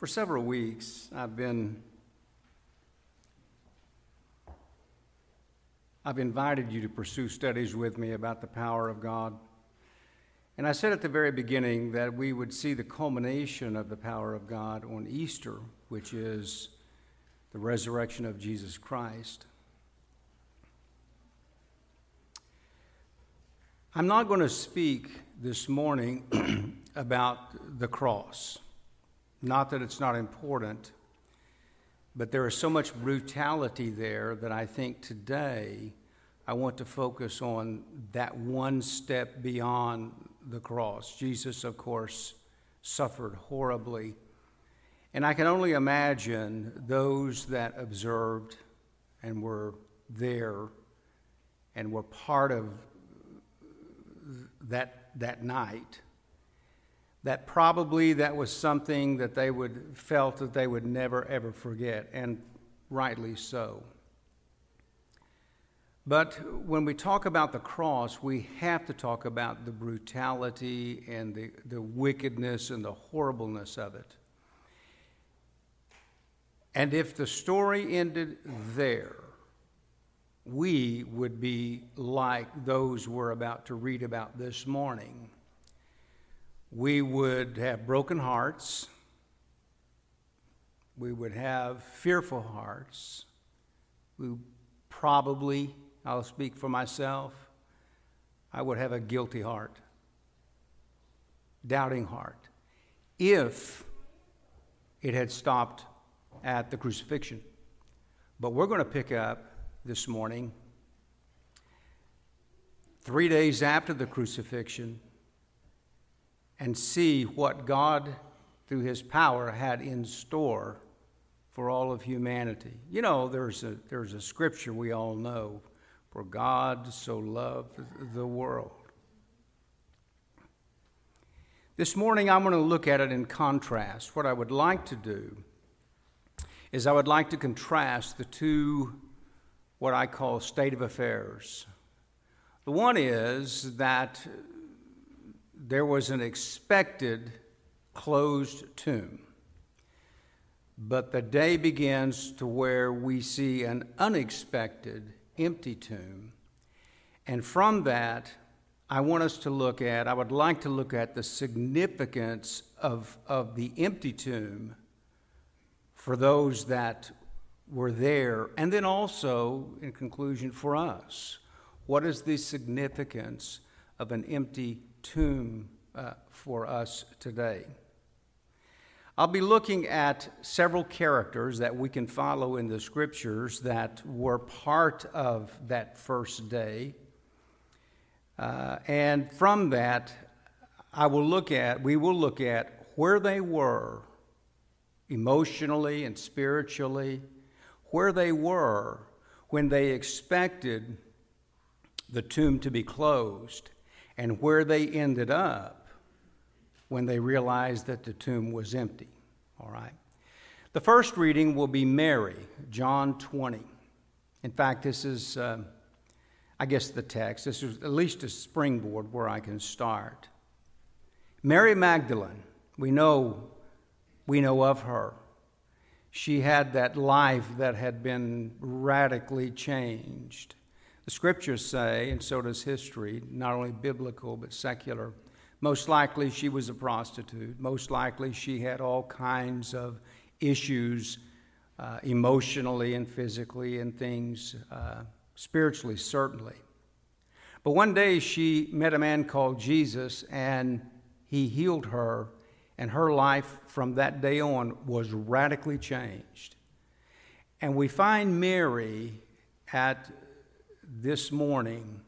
For several weeks, I've been I've invited you to pursue studies with me about the power of God. And I said at the very beginning that we would see the culmination of the power of God on Easter, which is the resurrection of Jesus Christ. I'm not going to speak this morning about the cross. Not that it's not important, but there is so much brutality there that I think today I want to focus on that one step beyond the cross. Jesus, of course, suffered horribly. And I can only imagine those that observed and were there and were part of that, that night that probably that was something that they would felt that they would never ever forget and rightly so. But when we talk about the cross we have to talk about the brutality and the, the wickedness and the horribleness of it. And if the story ended there we would be like those we're about to read about this morning we would have broken hearts, we would have fearful hearts, we probably, I'll speak for myself, I would have a guilty heart, doubting heart, if it had stopped at the crucifixion. But we're going to pick up this morning, three days after the crucifixion and see what God, through His power, had in store for all of humanity. You know, there's a, there's a scripture we all know for God so loved the world. This morning, I'm going to look at it in contrast. What I would like to do is I would like to contrast the two, what I call state of affairs. The one is that there was an expected closed tomb. But the day begins to where we see an unexpected empty tomb. And from that, I want us to look at, I would like to look at the significance of, of the empty tomb for those that were there. And then also, in conclusion, for us. What is the significance of an empty tomb uh, for us today. I'll be looking at several characters that we can follow in the scriptures that were part of that first day. Uh, and from that, I will look at, we will look at where they were emotionally and spiritually, where they were when they expected the tomb to be closed and where they ended up when they realized that the tomb was empty. All right. The first reading will be Mary, John 20. In fact, this is, uh, I guess, the text. This is at least a springboard where I can start. Mary Magdalene, we know, we know of her. She had that life that had been radically changed. The scriptures say, and so does history, not only biblical but secular, most likely she was a prostitute. Most likely she had all kinds of issues uh, emotionally and physically and things uh, spiritually, certainly. But one day she met a man called Jesus and he healed her, and her life from that day on was radically changed. And we find Mary at this morning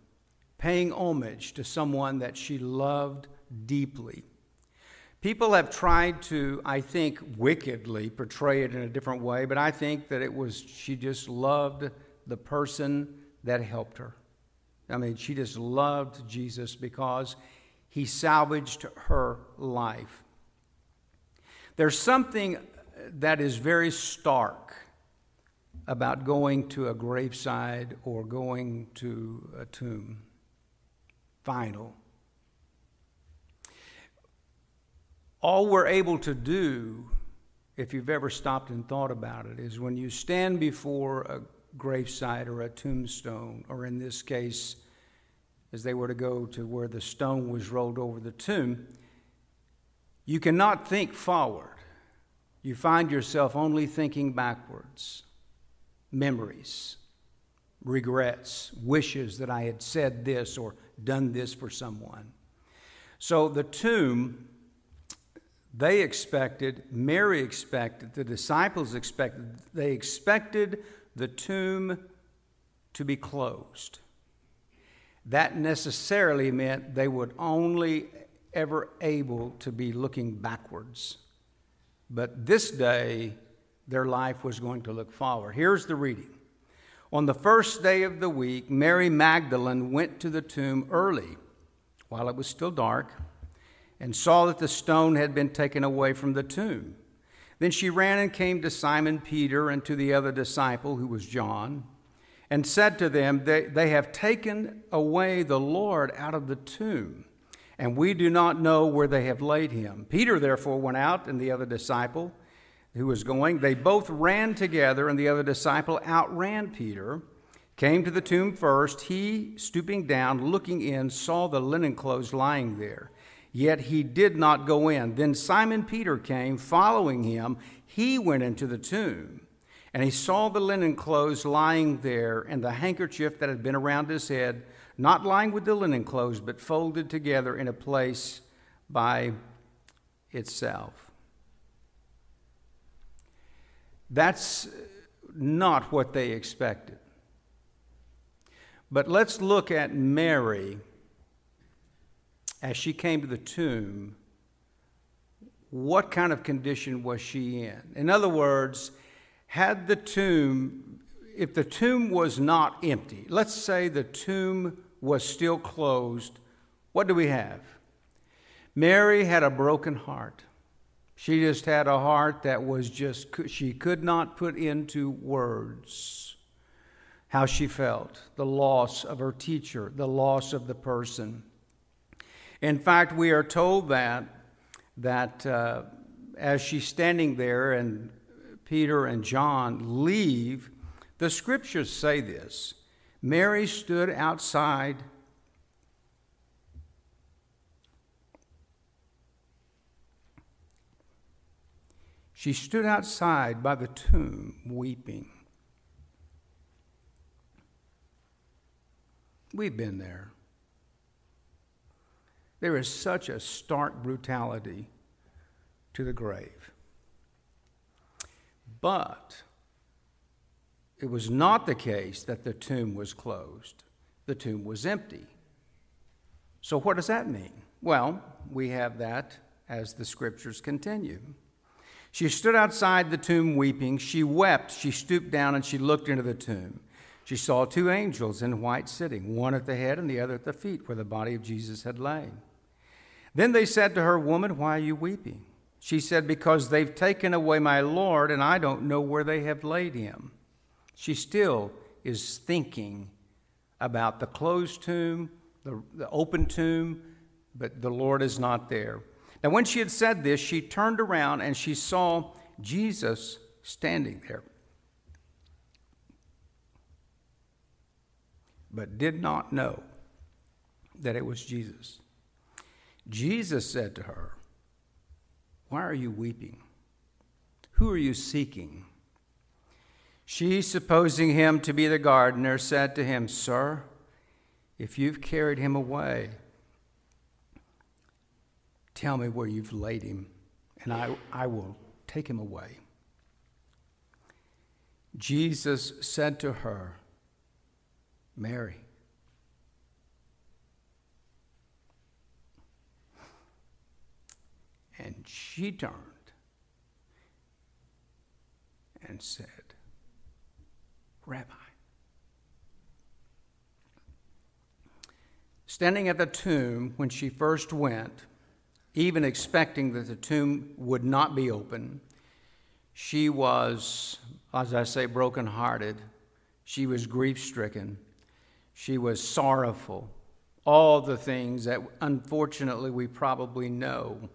paying homage to someone that she loved deeply. People have tried to, I think, wickedly portray it in a different way, but I think that it was she just loved the person that helped her. I mean, she just loved Jesus because he salvaged her life. There's something that is very stark about going to a graveside or going to a tomb. Final. All we're able to do if you've ever stopped and thought about it, is when you stand before a gravesite or a tombstone, or in this case, as they were to go to where the stone was rolled over the tomb, you cannot think forward. You find yourself only thinking backwards. Memories, regrets, wishes that I had said this or done this for someone. So the tomb, they expected, Mary expected, the disciples expected, they expected the tomb to be closed. That necessarily meant they would only ever able to be looking backwards. But this day, their life was going to look forward. Here's the reading. On the first day of the week, Mary Magdalene went to the tomb early, while it was still dark, and saw that the stone had been taken away from the tomb. Then she ran and came to Simon Peter and to the other disciple, who was John, and said to them, They, they have taken away the Lord out of the tomb, and we do not know where they have laid him. Peter therefore went out, and the other disciple who was going, they both ran together, and the other disciple outran Peter. Came to the tomb first. He, stooping down, looking in, saw the linen clothes lying there Yet he did not go in. Then Simon Peter came, following him. He went into the tomb, and he saw the linen clothes lying there, and the handkerchief that had been around his head, not lying with the linen clothes, but folded together in a place by itself. That's not what they expected. But let's look at Mary as she came to the tomb, what kind of condition was she in? In other words, had the tomb, if the tomb was not empty, let's say the tomb was still closed, what do we have? Mary had a broken heart. She just had a heart that was just, she could not put into words how she felt the loss of her teacher, the loss of the person. In fact, we are told that, that uh, as she's standing there and Peter and John leave, the scriptures say this Mary stood outside. She stood outside by the tomb weeping. We've been there. There is such a stark brutality to the grave. But it was not the case that the tomb was closed, the tomb was empty. So, what does that mean? Well, we have that as the scriptures continue. She stood outside the tomb weeping. She wept. She stooped down and she looked into the tomb. She saw two angels in white sitting, one at the head and the other at the feet, where the body of Jesus had lain. Then they said to her, Woman, why are you weeping? She said, Because they've taken away my Lord, and I don't know where they have laid him. She still is thinking about the closed tomb, the, the open tomb, but the Lord is not there. Now, when she had said this, she turned around and she saw Jesus standing there, but did not know that it was Jesus. Jesus said to her, Why are you weeping? Who are you seeking? She, supposing him to be the gardener, said to him, Sir, if you've carried him away, tell me where you've laid him, and I, I will take him away. Jesus said to her, Mary. And she turned and said, Rabbi. Standing at the tomb when she first went, even expecting that the tomb would not be open, she was, as I say, brokenhearted. She was grief stricken. She was sorrowful. All the things that unfortunately we probably know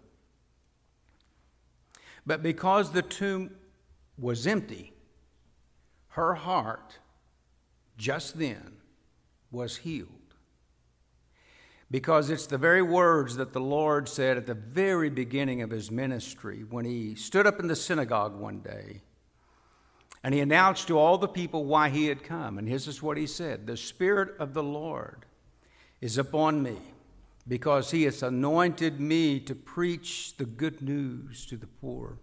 But because the tomb was empty, her heart just then was healed. Because it's the very words that the Lord said at the very beginning of his ministry when he stood up in the synagogue one day and he announced to all the people why he had come. And this is what he said The Spirit of the Lord is upon me because he has anointed me to preach the good news to the poor.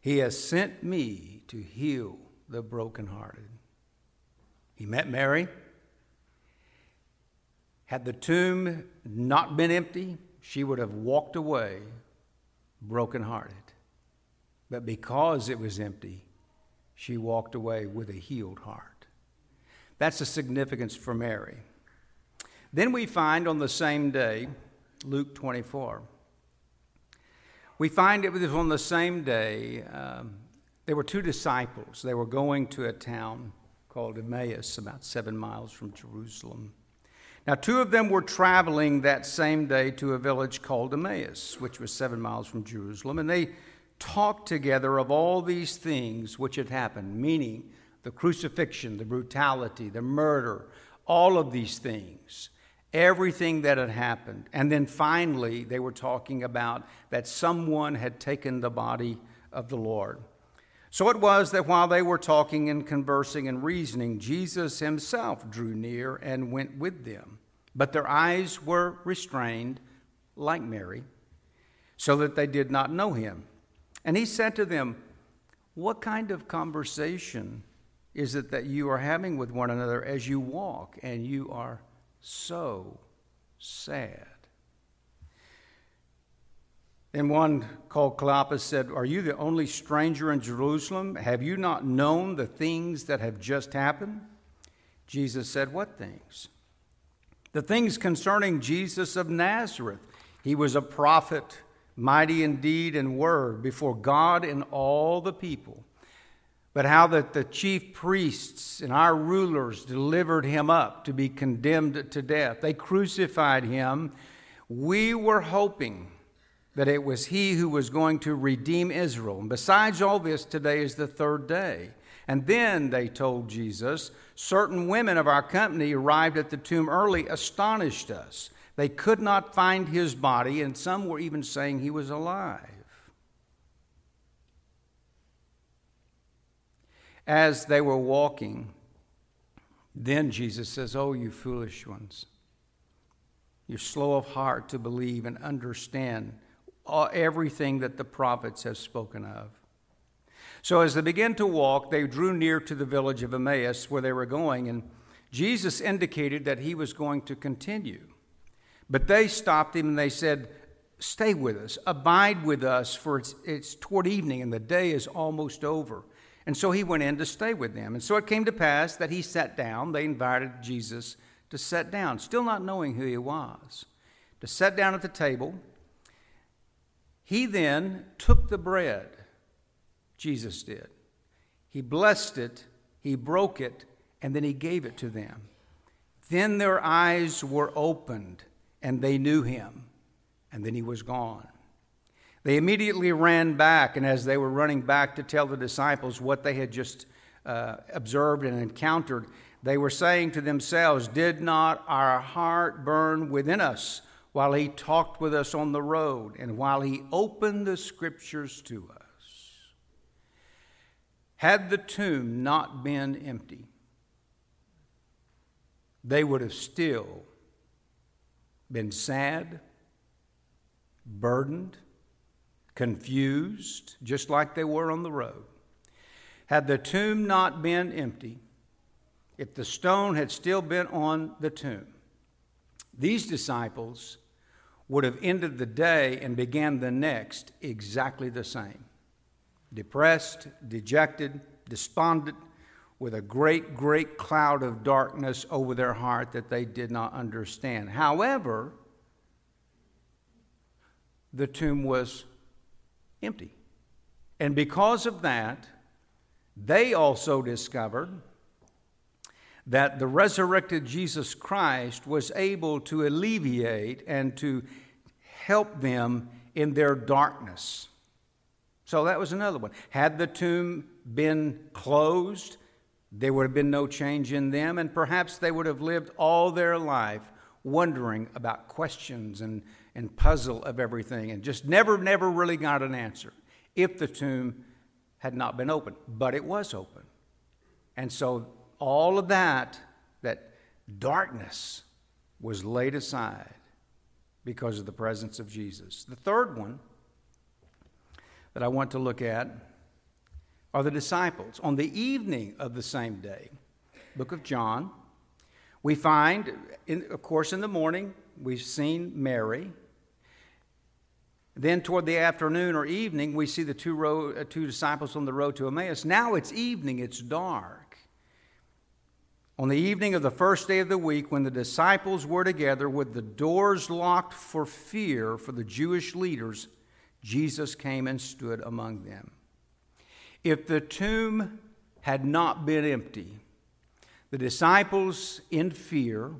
He has sent me to heal the brokenhearted. He met Mary. Had the tomb not been empty, she would have walked away brokenhearted. But because it was empty, she walked away with a healed heart. That's the significance for Mary. Then we find on the same day, Luke 24, we find it was on the same day, um, there were two disciples. They were going to a town called Emmaus, about seven miles from Jerusalem. Now, two of them were traveling that same day to a village called Emmaus, which was seven miles from Jerusalem, and they talked together of all these things which had happened, meaning the crucifixion, the brutality, the murder, all of these things everything that had happened. And then finally, they were talking about that someone had taken the body of the Lord. So it was that while they were talking and conversing and reasoning, Jesus himself drew near and went with them. But their eyes were restrained, like Mary, so that they did not know him. And he said to them, What kind of conversation is it that you are having with one another as you walk and you are so sad. And one called Cleopas said, Are you the only stranger in Jerusalem? Have you not known the things that have just happened? Jesus said, What things? The things concerning Jesus of Nazareth. He was a prophet, mighty indeed in deed and word, before God and all the people but how that the chief priests and our rulers delivered him up to be condemned to death. They crucified him. We were hoping that it was he who was going to redeem Israel. And besides all this, today is the third day. And then they told Jesus, certain women of our company arrived at the tomb early, astonished us. They could not find his body, and some were even saying he was alive. as they were walking, then Jesus says, Oh, you foolish ones, you're slow of heart to believe and understand Uh, everything that the prophets have spoken of. So as they began to walk, they drew near to the village of Emmaus where they were going, and Jesus indicated that he was going to continue. But they stopped him and they said, Stay with us, abide with us, for it's, it's toward evening and the day is almost over. And so he went in to stay with them. And so it came to pass that he sat down. They invited Jesus to sit down, still not knowing who he was, to sit down at the table. He then took the bread, Jesus did. He blessed it, he broke it, and then he gave it to them. Then their eyes were opened, and they knew him, and then he was gone. They immediately ran back, and as they were running back to tell the disciples what they had just uh, observed and encountered, they were saying to themselves, Did not our heart burn within us while he talked with us on the road and while he opened the scriptures to us? Had the tomb not been empty, they would have still been sad, burdened, confused, just like they were on the road. Had the tomb not been empty, if the stone had still been on the tomb, these disciples would have ended the day and began the next exactly the same depressed, dejected, despondent, with a great, great cloud of darkness over their heart that they did not understand. However, the tomb was empty. And because of that, they also discovered that the resurrected Jesus Christ was able to alleviate and to help them in their darkness. So that was another one. Had the tomb been closed, there would have been no change in them, and perhaps they would have lived all their life wondering about questions and, and puzzle of everything and just never, never really got an answer if the tomb had not been open. But it was open. And so all of that, that darkness, was laid aside because of the presence of Jesus. The third one that I want to look at are the disciples. On the evening of the same day, book of John, we find, in, of course, in the morning, we've seen Mary. Then, toward the afternoon or evening, we see the two, road, uh, two disciples on the road to Emmaus. Now it's evening, it's dark. On the evening of the first day of the week, when the disciples were together with the doors locked for fear for the Jewish leaders, Jesus came and stood among them. If the tomb had not been empty, the disciples, in fear,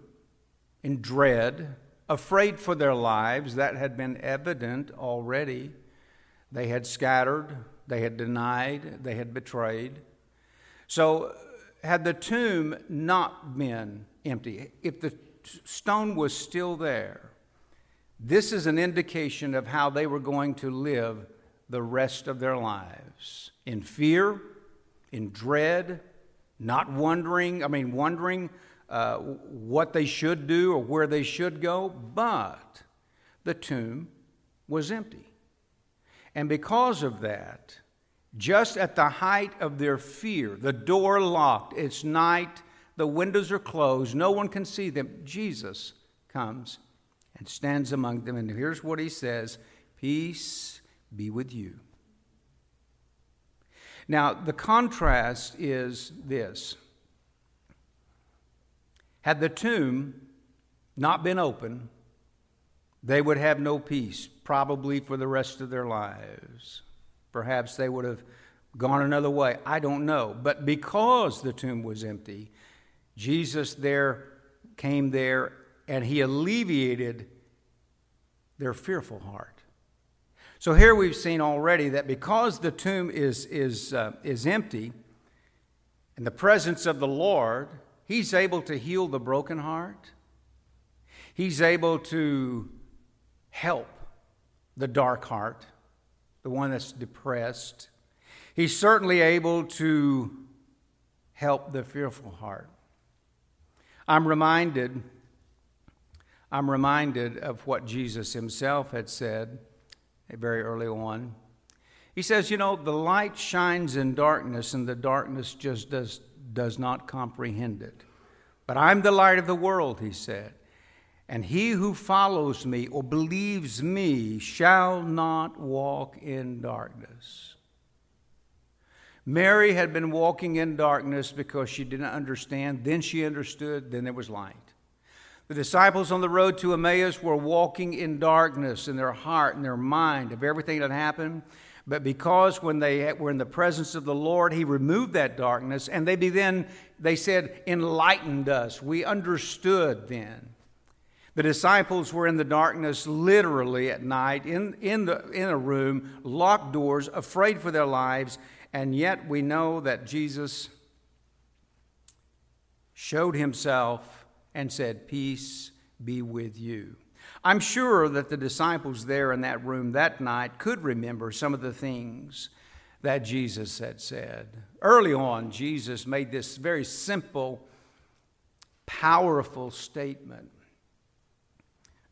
in dread, afraid for their lives, that had been evident already. They had scattered, they had denied, they had betrayed. So, had the tomb not been empty, if the stone was still there, this is an indication of how they were going to live the rest of their lives in fear, in dread, not wondering, I mean, wondering uh, what they should do or where they should go, but the tomb was empty. And because of that, just at the height of their fear, the door locked, it's night, the windows are closed, no one can see them, Jesus comes and stands among them. And here's what he says Peace be with you. Now, the contrast is this had the tomb not been open, they would have no peace, probably for the rest of their lives. Perhaps they would have gone another way. I don't know. But because the tomb was empty, Jesus there came there and he alleviated their fearful heart. So here we've seen already that because the tomb is, is, uh, is empty, in the presence of the Lord, He's able to heal the broken heart. He's able to help the dark heart, the one that's depressed. He's certainly able to help the fearful heart. I'm reminded I'm reminded of what Jesus himself had said very early on. He says, You know, the light shines in darkness, and the darkness just does, does not comprehend it. But I'm the light of the world, he said. And he who follows me or believes me shall not walk in darkness. Mary had been walking in darkness because she didn't understand. Then she understood, then there was light. The disciples on the road to Emmaus were walking in darkness in their heart and their mind of everything that happened. But because when they were in the presence of the Lord, He removed that darkness, and they then, they said, enlightened us. We understood then. The disciples were in the darkness literally at night, in, in, the, in a room, locked doors, afraid for their lives, and yet we know that Jesus showed Himself and said, Peace be with you. I'm sure that the disciples there in that room that night could remember some of the things that Jesus had said. Early on, Jesus made this very simple, powerful statement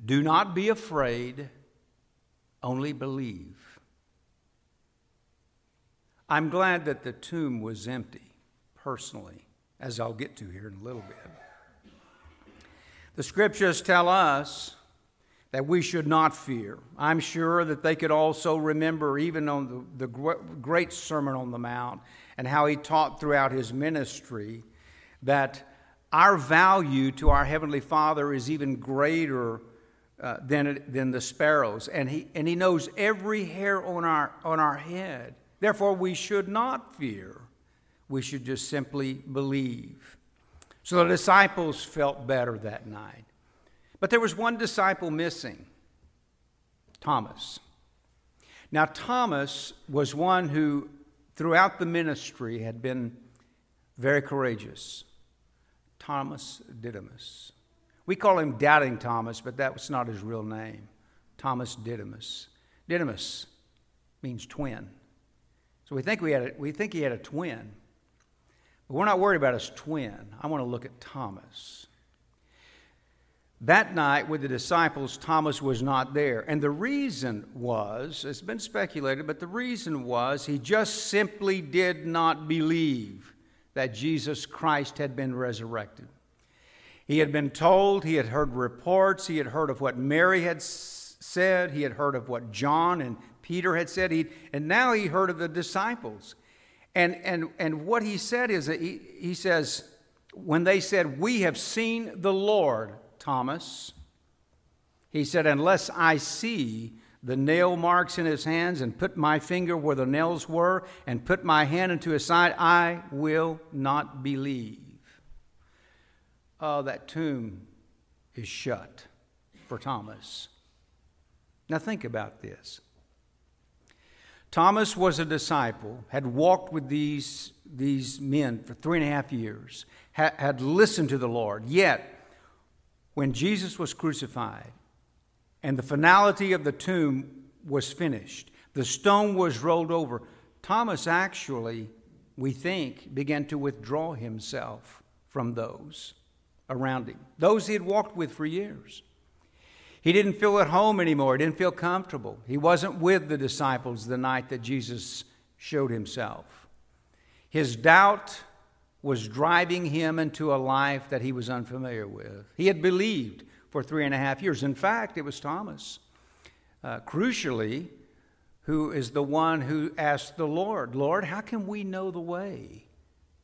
Do not be afraid, only believe. I'm glad that the tomb was empty, personally, as I'll get to here in a little bit. The scriptures tell us that we should not fear. I'm sure that they could also remember, even on the, the great Sermon on the Mount and how he taught throughout his ministry, that our value to our Heavenly Father is even greater uh, than, than the sparrows. And he, and he knows every hair on our, on our head. Therefore, we should not fear. We should just simply believe. So the disciples felt better that night. But there was one disciple missing Thomas. Now, Thomas was one who, throughout the ministry, had been very courageous. Thomas Didymus. We call him Doubting Thomas, but that was not his real name. Thomas Didymus. Didymus means twin. So we think, we, had a, we think he had a twin. But we're not worried about his twin. I want to look at Thomas. That night with the disciples, Thomas was not there. And the reason was, it's been speculated, but the reason was he just simply did not believe that Jesus Christ had been resurrected. He had been told, he had heard reports, he had heard of what Mary had said, he had heard of what John and Peter had said, he, and now he heard of the disciples. And, and, and what he said is that he, he says, when they said, We have seen the Lord, Thomas. He said, Unless I see the nail marks in his hands and put my finger where the nails were and put my hand into his side, I will not believe. Oh, that tomb is shut for Thomas. Now think about this. Thomas was a disciple, had walked with these, these men for three and a half years, had, had listened to the Lord, yet when Jesus was crucified and the finality of the tomb was finished, the stone was rolled over, Thomas actually, we think, began to withdraw himself from those around him, those he had walked with for years. He didn't feel at home anymore. He didn't feel comfortable. He wasn't with the disciples the night that Jesus showed himself. His doubt was driving him into a life that he was unfamiliar with. He had believed for three and a half years. In fact, it was Thomas, uh, crucially, who is the one who asked the Lord, Lord, how can we know the way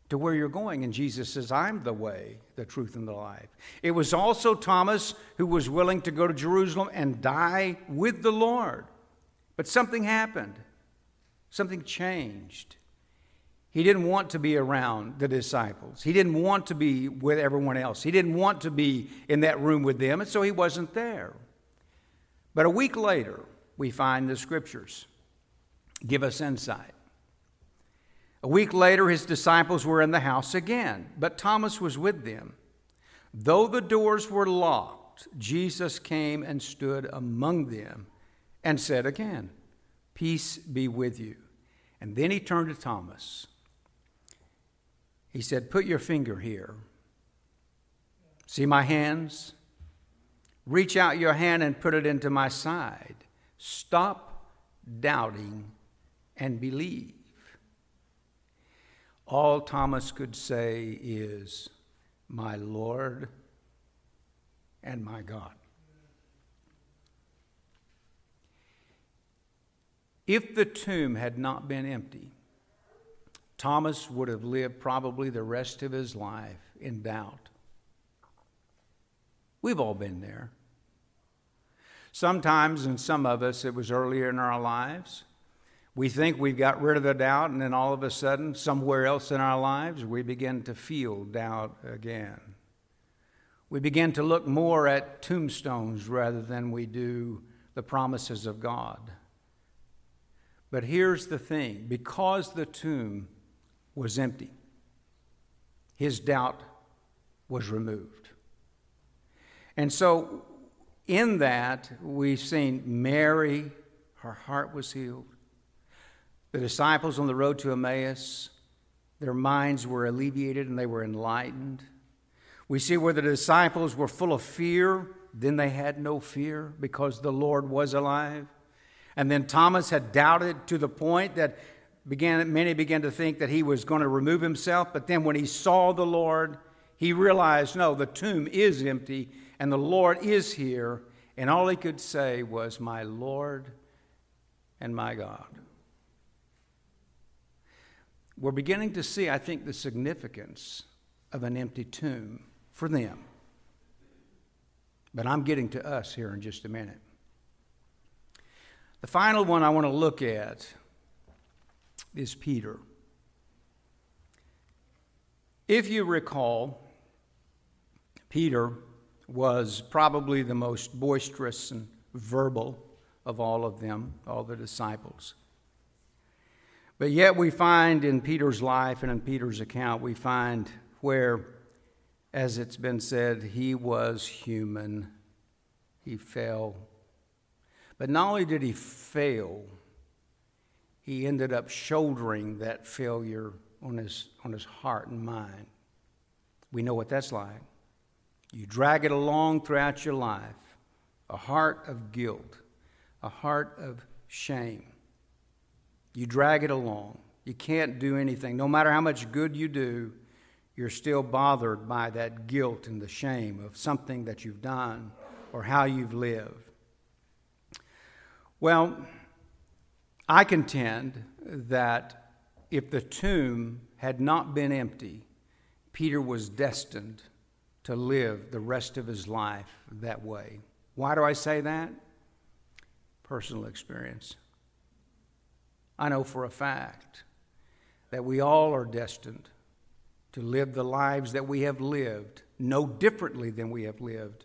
to where you're going? And Jesus says, I'm the way, the truth, and the life. It was also Thomas who was willing to go to Jerusalem and die with the Lord. But something happened, something changed. He didn't want to be around the disciples. He didn't want to be with everyone else. He didn't want to be in that room with them, and so he wasn't there. But a week later, we find the scriptures give us insight. A week later, his disciples were in the house again, but Thomas was with them. Though the doors were locked, Jesus came and stood among them and said again, Peace be with you. And then he turned to Thomas he said, Put your finger here. See my hands? Reach out your hand and put it into my side. Stop doubting and believe. All Thomas could say is, My Lord and my God. If the tomb had not been empty, Thomas would have lived probably the rest of his life in doubt. We've all been there. Sometimes, and some of us, it was earlier in our lives. We think we've got rid of the doubt, and then all of a sudden, somewhere else in our lives, we begin to feel doubt again. We begin to look more at tombstones rather than we do the promises of God. But here's the thing because the tomb was empty. His doubt was removed. And so, in that, we've seen Mary, her heart was healed. The disciples on the road to Emmaus, their minds were alleviated and they were enlightened. We see where the disciples were full of fear, then they had no fear because the Lord was alive. And then Thomas had doubted to the point that began, many began to think that he was going to remove himself, but then when he saw the Lord, he realized no, the tomb is empty and the Lord is here. And all he could say was, My Lord and my God. We're beginning to see, I think, the significance of an empty tomb for them. But I'm getting to us here in just a minute. The final one I want to look at is Peter. If you recall, Peter was probably the most boisterous and verbal of all of them, all the disciples. But yet, we find in Peter's life and in Peter's account, we find where, as it's been said, he was human. He fell. But not only did he fail, he ended up shouldering that failure on his, on his heart and mind. We know what that's like. You drag it along throughout your life a heart of guilt, a heart of shame. You drag it along. You can't do anything. No matter how much good you do, you're still bothered by that guilt and the shame of something that you've done or how you've lived. Well, I contend that if the tomb had not been empty, Peter was destined to live the rest of his life that way. Why do I say that? Personal experience. I know for a fact that we all are destined to live the lives that we have lived no differently than we have lived,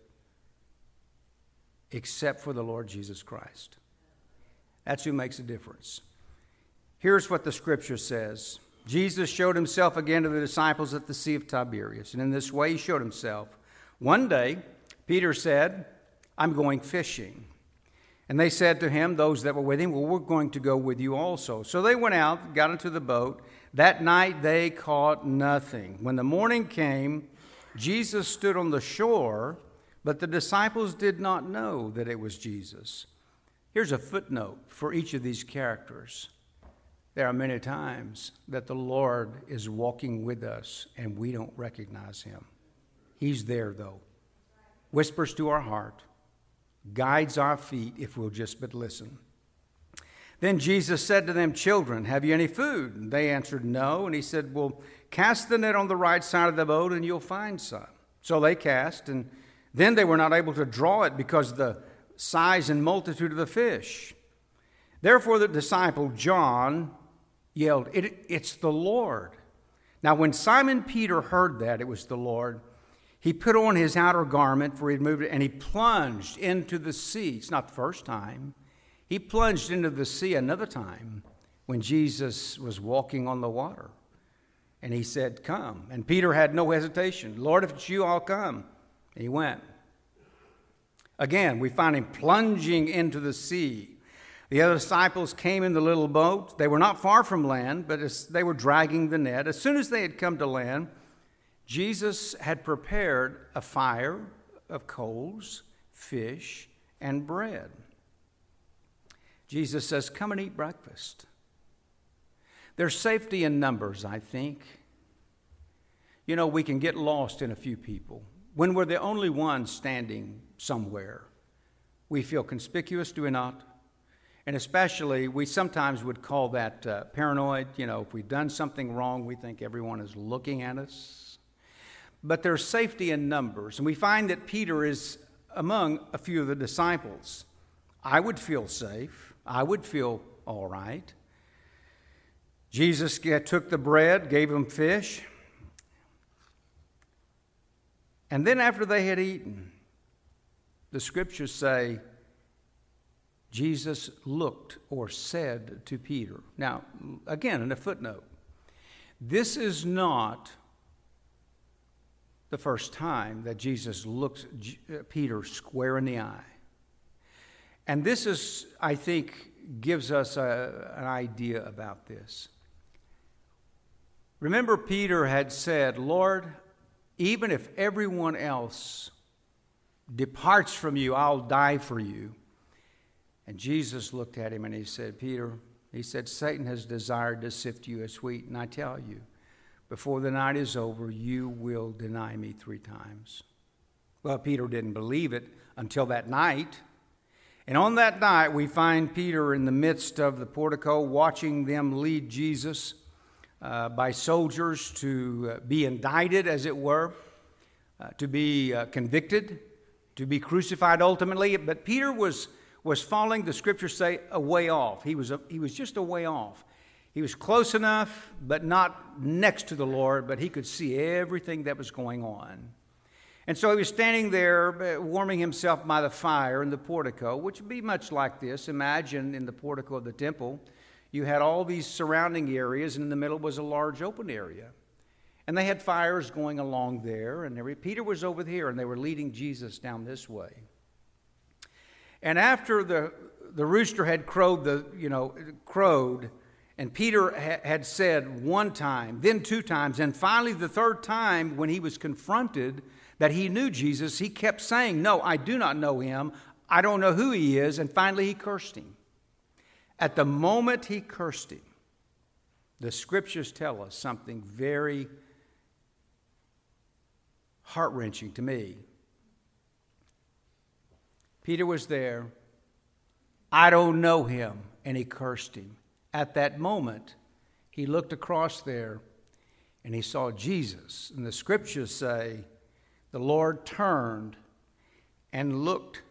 except for the Lord Jesus Christ. That's who makes a difference. Here's what the scripture says Jesus showed himself again to the disciples at the Sea of Tiberias, and in this way he showed himself. One day, Peter said, I'm going fishing. And they said to him, those that were with him, Well, we're going to go with you also. So they went out, got into the boat. That night they caught nothing. When the morning came, Jesus stood on the shore, but the disciples did not know that it was Jesus. Here's a footnote for each of these characters. There are many times that the Lord is walking with us and we don't recognize him. He's there, though. Whispers to our heart, guides our feet if we'll just but listen. Then Jesus said to them, Children, have you any food? And they answered, No. And he said, Well, cast the net on the right side of the boat and you'll find some. So they cast, and then they were not able to draw it because of the size and multitude of the fish. Therefore, the disciple John yelled, it, It's the Lord. Now, when Simon Peter heard that it was the Lord, he put on his outer garment, for he had moved it, and he plunged into the sea. It's not the first time. He plunged into the sea another time when Jesus was walking on the water. And he said, Come. And Peter had no hesitation. Lord, if it's you, I'll come. And he went. Again, we find him plunging into the sea. The other disciples came in the little boat. They were not far from land, but as they were dragging the net, as soon as they had come to land, Jesus had prepared a fire of coals, fish, and bread. Jesus says, Come and eat breakfast. There's safety in numbers, I think. You know, we can get lost in a few people. When we're the only ones standing somewhere, we feel conspicuous, do we not? And especially, we sometimes would call that uh, paranoid. You know, if we've done something wrong, we think everyone is looking at us. But there's safety in numbers. And we find that Peter is among a few of the disciples. I would feel safe. I would feel all right. Jesus took the bread, gave him fish. And then, after they had eaten, the scriptures say Jesus looked or said to Peter. Now, again, in a footnote, this is not the first time that Jesus looked uh, Peter square in the eye. And this is, I think, gives us a, an idea about this. Remember, Peter had said, Lord, even if everyone else departs from you, I'll die for you. And Jesus looked at him and he said, Peter, he said, Satan has desired to sift you as wheat. And I tell you, before the night is over, you will deny me three times. Well, Peter didn't believe it until that night. And on that night, we find Peter in the midst of the portico watching them lead Jesus uh, by soldiers to uh, be indicted, as it were, uh, to be uh, convicted, to be crucified ultimately. But Peter was, was falling, the scriptures say, a way off. He was, a, he was just a way off. He was close enough, but not next to the Lord, but he could see everything that was going on. And so he was standing there uh, warming himself by the fire in the portico, which would be much like this. Imagine in the portico of the temple, you had all these surrounding areas, and in the middle was a large open area. And they had fires going along there, and Peter was over here, and they were leading Jesus down this way. And after the, the rooster had crowed, the, you know, crowed, and Peter ha- had said one time, then two times, and finally the third time when he was confronted that he knew Jesus, he kept saying, No, I do not know him. I don't know who he is. And finally he cursed him. At the moment he cursed him, the scriptures tell us something very heart wrenching to me. Peter was there. I don't know him. And he cursed him. At that moment, he looked across there and he saw Jesus. And the scriptures say the Lord turned and looked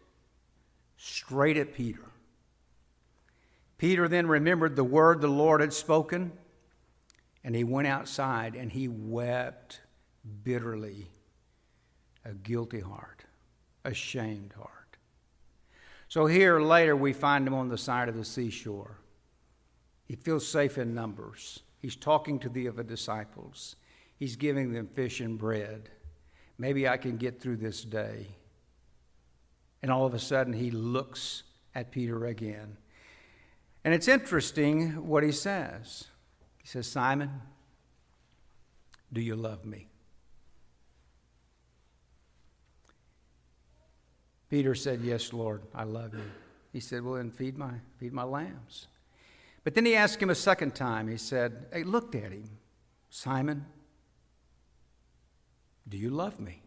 straight at Peter. Peter then remembered the word the Lord had spoken, and he went outside and he wept bitterly, a guilty heart, a shamed heart. So here later we find him on the side of the seashore. He feels safe in numbers. He's talking to the other disciples. He's giving them fish and bread. Maybe I can get through this day. And all of a sudden he looks at Peter again. And it's interesting what he says. He says, Simon, do you love me? Peter said, Yes, Lord, I love you. He said, Well, then feed my, feed my lambs. But then he asked him a second time. He said, Hey, looked at him, Simon, do you love me?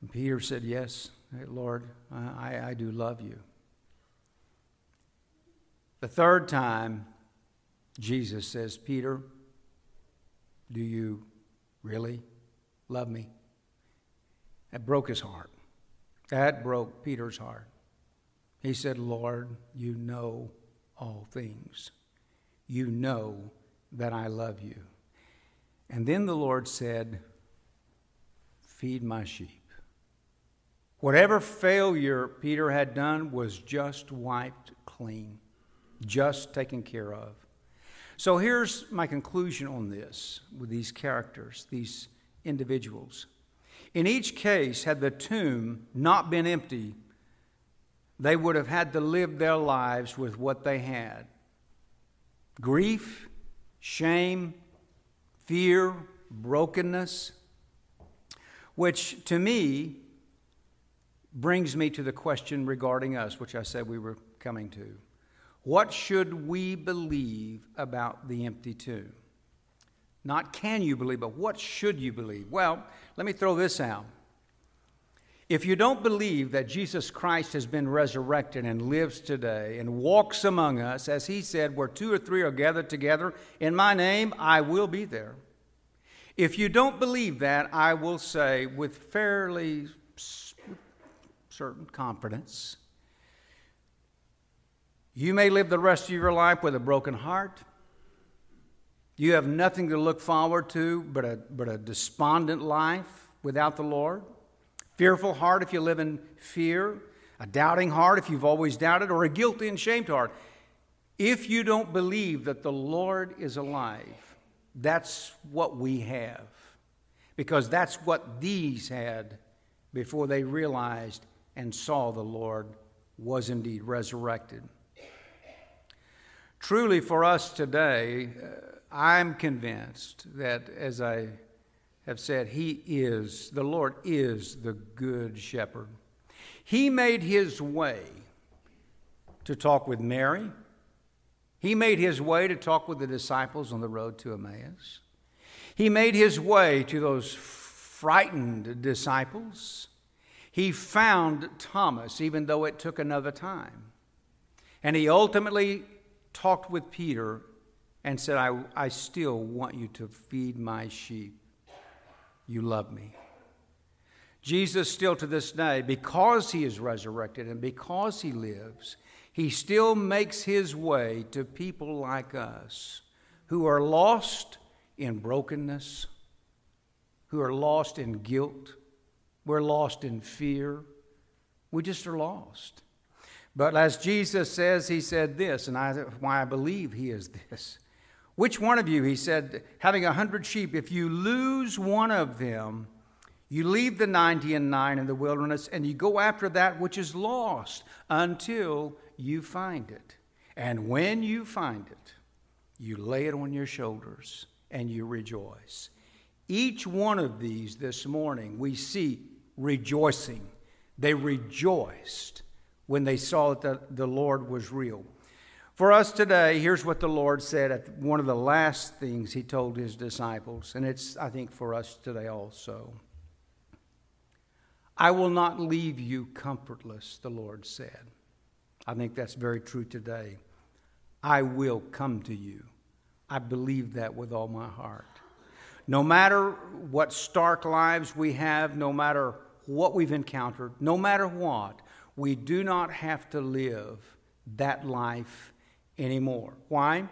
And Peter said, Yes, hey, Lord, I, I do love you. The third time, Jesus says, Peter, do you really love me? That broke his heart. That broke Peter's heart. He said, Lord, you know all things. You know that I love you. And then the Lord said, Feed my sheep. Whatever failure Peter had done was just wiped clean, just taken care of. So here's my conclusion on this with these characters, these individuals. In each case, had the tomb not been empty, they would have had to live their lives with what they had grief, shame, fear, brokenness, which to me brings me to the question regarding us, which I said we were coming to. What should we believe about the empty tomb? Not can you believe, but what should you believe? Well, let me throw this out. If you don't believe that Jesus Christ has been resurrected and lives today and walks among us, as he said, where two or three are gathered together in my name, I will be there. If you don't believe that, I will say with fairly certain confidence, you may live the rest of your life with a broken heart you have nothing to look forward to but a, but a despondent life without the Lord. Fearful heart if you live in fear. A doubting heart if you've always doubted. Or a guilty and shamed heart. If you don't believe that the Lord is alive, that's what we have. Because that's what these had before they realized and saw the Lord was indeed resurrected. Truly, for us today, uh, I'm convinced that, as I have said, He is, the Lord is the good shepherd. He made His way to talk with Mary. He made his way to talk with the disciples on the road to Emmaus. He made his way to those frightened disciples. He found Thomas, even though it took another time. And he ultimately talked with Peter and said, I, I still want you to feed my sheep. You love me. Jesus, still to this day, because he is resurrected and because he lives, he still makes his way to people like us who are lost in brokenness, who are lost in guilt. We're lost in fear. We just are lost. But as Jesus says, he said this, and I, why I believe he is this. Which one of you, he said, having a hundred sheep, if you lose one of them, you leave the 90 and 9 in the wilderness and you go after that which is lost until you find it. And when you find it, you lay it on your shoulders and you rejoice. Each one of these this morning we see rejoicing. They rejoiced when they saw that the Lord was real. For us today, here's what the Lord said at one of the last things he told his disciples, and it's, I think, for us today also. I will not leave you comfortless, the Lord said. I think that's very true today. I will come to you. I believe that with all my heart. No matter what stark lives we have, no matter what we've encountered, no matter what, we do not have to live that life anymore. Why?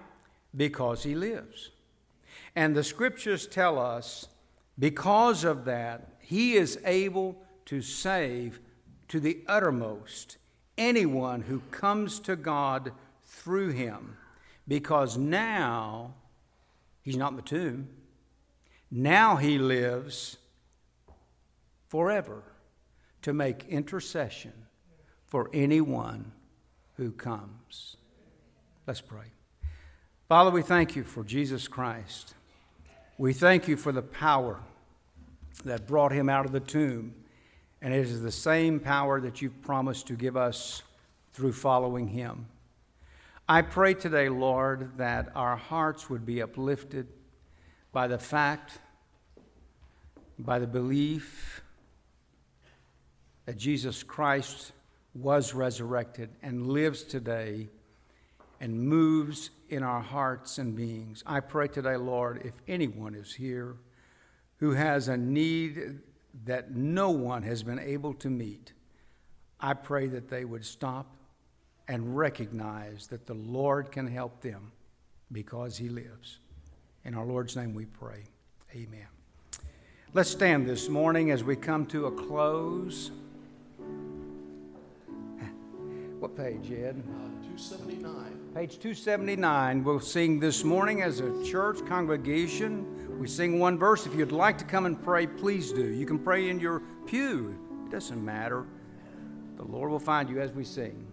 Because He lives. And the scriptures tell us because of that, He is able to save to the uttermost anyone who comes to God through him. Because now he's not in the tomb, now he lives forever to make intercession for anyone who comes. Let's pray. Father, we thank you for Jesus Christ. We thank you for the power that brought him out of the tomb and it is the same power that you've promised to give us through following Him. I pray today, Lord, that our hearts would be uplifted by the fact, by the belief that Jesus Christ was resurrected and lives today and moves in our hearts and beings. I pray today, Lord, if anyone is here who has a need that no one has been able to meet, I pray that they would stop and recognize that the Lord can help them because He lives. In our Lord's name we pray. Amen. Let's stand this morning as we come to a close. What page, Ed? Uh, 279. Page 279. We'll sing this morning as a church congregation. We sing one verse. If you'd like to come and pray, please do. You can pray in your pew, it doesn't matter. The Lord will find you as we sing.